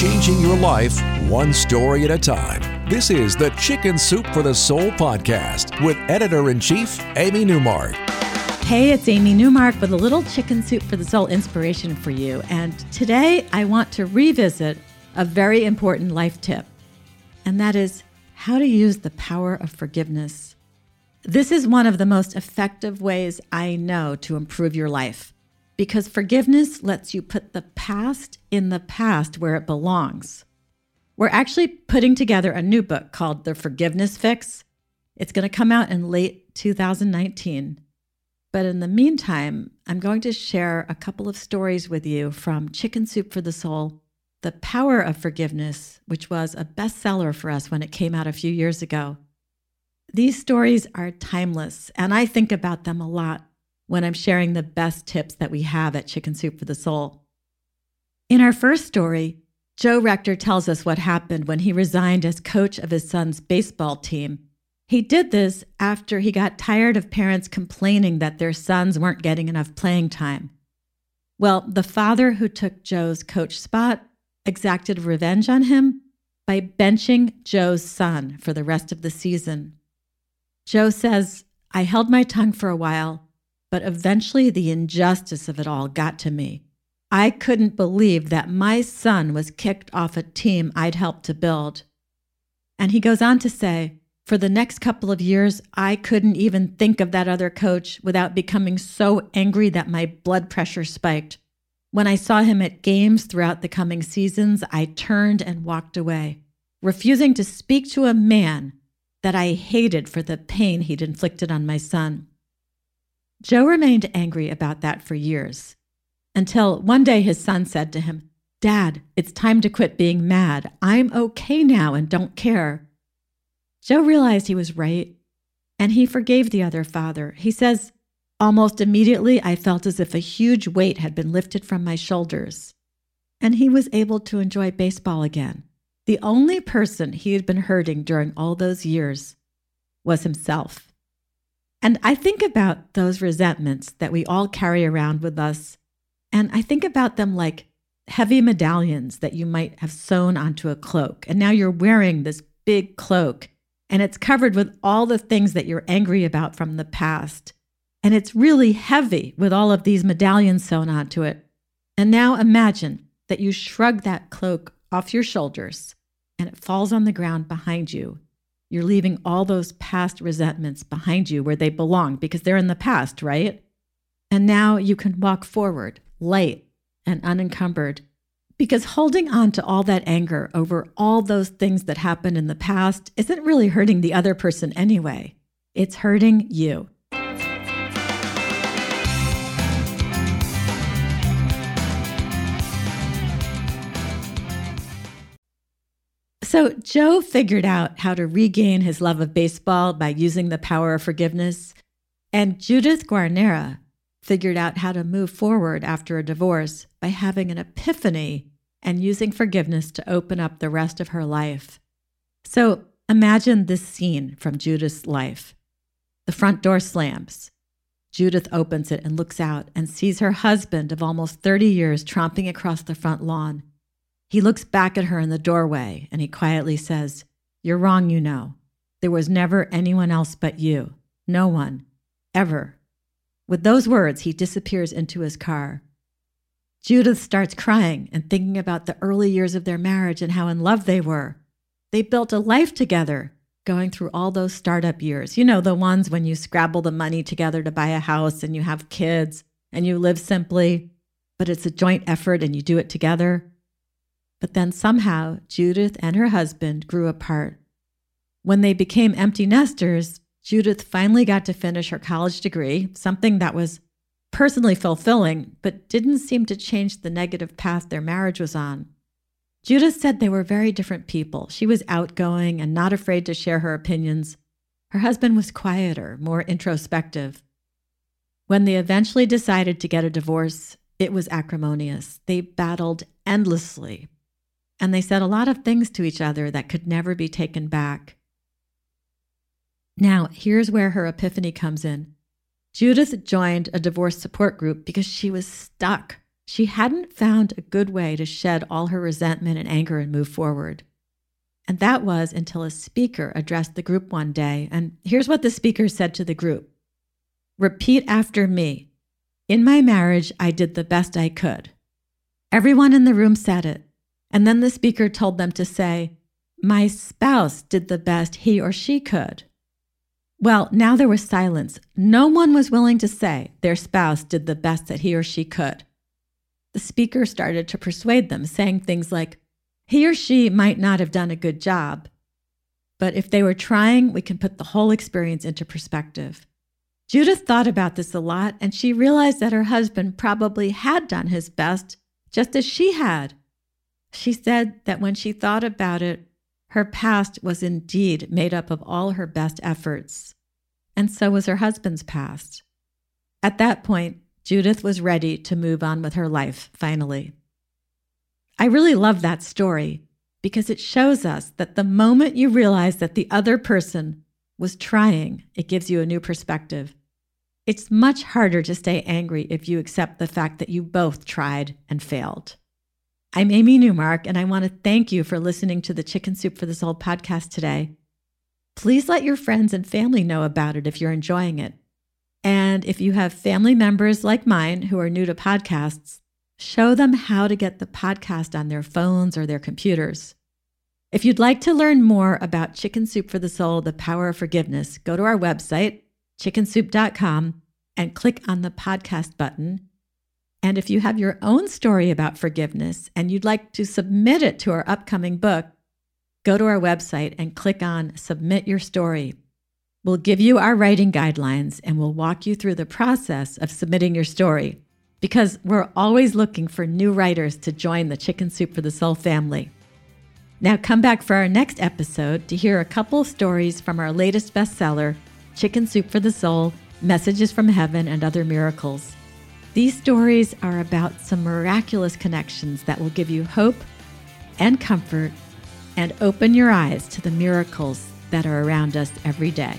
changing your life one story at a time. This is the Chicken Soup for the Soul podcast with editor in chief, Amy Newmark. Hey, it's Amy Newmark with a little Chicken Soup for the Soul inspiration for you. And today I want to revisit a very important life tip, and that is how to use the power of forgiveness. This is one of the most effective ways I know to improve your life because forgiveness lets you put the past in the past where it belongs. We're actually putting together a new book called The Forgiveness Fix. It's going to come out in late 2019. But in the meantime, I'm going to share a couple of stories with you from Chicken Soup for the Soul, The Power of Forgiveness, which was a bestseller for us when it came out a few years ago. These stories are timeless, and I think about them a lot when I'm sharing the best tips that we have at Chicken Soup for the Soul. In our first story, Joe Rector tells us what happened when he resigned as coach of his son's baseball team. He did this after he got tired of parents complaining that their sons weren't getting enough playing time. Well, the father who took Joe's coach spot exacted revenge on him by benching Joe's son for the rest of the season. Joe says, I held my tongue for a while but eventually, the injustice of it all got to me. I couldn't believe that my son was kicked off a team I'd helped to build. And he goes on to say, for the next couple of years, I couldn't even think of that other coach without becoming so angry that my blood pressure spiked. When I saw him at games throughout the coming seasons, I turned and walked away, refusing to speak to a man that I hated for the pain he'd inflicted on my son. Joe remained angry about that for years until one day his son said to him, Dad, it's time to quit being mad. I'm okay now and don't care. Joe realized he was right and he forgave the other father. He says, Almost immediately, I felt as if a huge weight had been lifted from my shoulders, and he was able to enjoy baseball again. The only person he had been hurting during all those years was himself. And I think about those resentments that we all carry around with us. And I think about them like heavy medallions that you might have sewn onto a cloak. And now you're wearing this big cloak and it's covered with all the things that you're angry about from the past. And it's really heavy with all of these medallions sewn onto it. And now imagine that you shrug that cloak off your shoulders and it falls on the ground behind you you're leaving all those past resentments behind you where they belong because they're in the past, right? And now you can walk forward, light and unencumbered. Because holding on to all that anger over all those things that happened in the past isn't really hurting the other person anyway. It's hurting you. So, Joe figured out how to regain his love of baseball by using the power of forgiveness. And Judith Guarnera figured out how to move forward after a divorce by having an epiphany and using forgiveness to open up the rest of her life. So, imagine this scene from Judith's life. The front door slams. Judith opens it and looks out and sees her husband of almost 30 years tromping across the front lawn. He looks back at her in the doorway and he quietly says, You're wrong, you know. There was never anyone else but you. No one. Ever. With those words, he disappears into his car. Judith starts crying and thinking about the early years of their marriage and how in love they were. They built a life together, going through all those startup years. You know, the ones when you scrabble the money together to buy a house and you have kids and you live simply, but it's a joint effort and you do it together. But then somehow Judith and her husband grew apart. When they became empty nesters, Judith finally got to finish her college degree, something that was personally fulfilling, but didn't seem to change the negative path their marriage was on. Judith said they were very different people. She was outgoing and not afraid to share her opinions. Her husband was quieter, more introspective. When they eventually decided to get a divorce, it was acrimonious. They battled endlessly, and they said a lot of things to each other that could never be taken back. Now, here's where her epiphany comes in. Judith joined a divorce support group because she was stuck. she hadn't found a good way to shed all her resentment and anger and move forward. And that was until a speaker addressed the group one day. And here's what the speaker said to the group Repeat after me. In my marriage, I did the best I could. Everyone in the room said it. And then the speaker told them to say, My spouse did the best he or she could. Well, now there was silence. No one was willing to say their spouse did the best that he or she could. The speaker started to persuade them, saying things like, He or she might not have done a good job, but if they were trying, we can put the whole experience into perspective. Judith thought about this a lot, and she realized that her husband probably had done his best, just as she had. She said that when she thought about it, her past was indeed made up of all her best efforts, and so was her husband's past. At that point, Judith was ready to move on with her life finally. I really love that story because it shows us that the moment you realize that the other person was trying, it gives you a new perspective. It's much harder to stay angry if you accept the fact that you both tried and failed. I'm Amy Newmark, and I want to thank you for listening to the Chicken Soup for the Soul podcast today. Please let your friends and family know about it if you're enjoying it. And if you have family members like mine who are new to podcasts, show them how to get the podcast on their phones or their computers. If you'd like to learn more about Chicken Soup for the Soul, the power of forgiveness, go to our website, chickensoup.com, and click on the podcast button and if you have your own story about forgiveness and you'd like to submit it to our upcoming book, go to our website and click on Submit Your Story. We'll give you our writing guidelines and we'll walk you through the process of submitting your story because we're always looking for new writers to join the Chicken Soup for the Soul family. Now, come back for our next episode to hear a couple stories from our latest bestseller, Chicken Soup for the Soul Messages from Heaven and Other Miracles. These stories are about some miraculous connections that will give you hope and comfort and open your eyes to the miracles that are around us every day.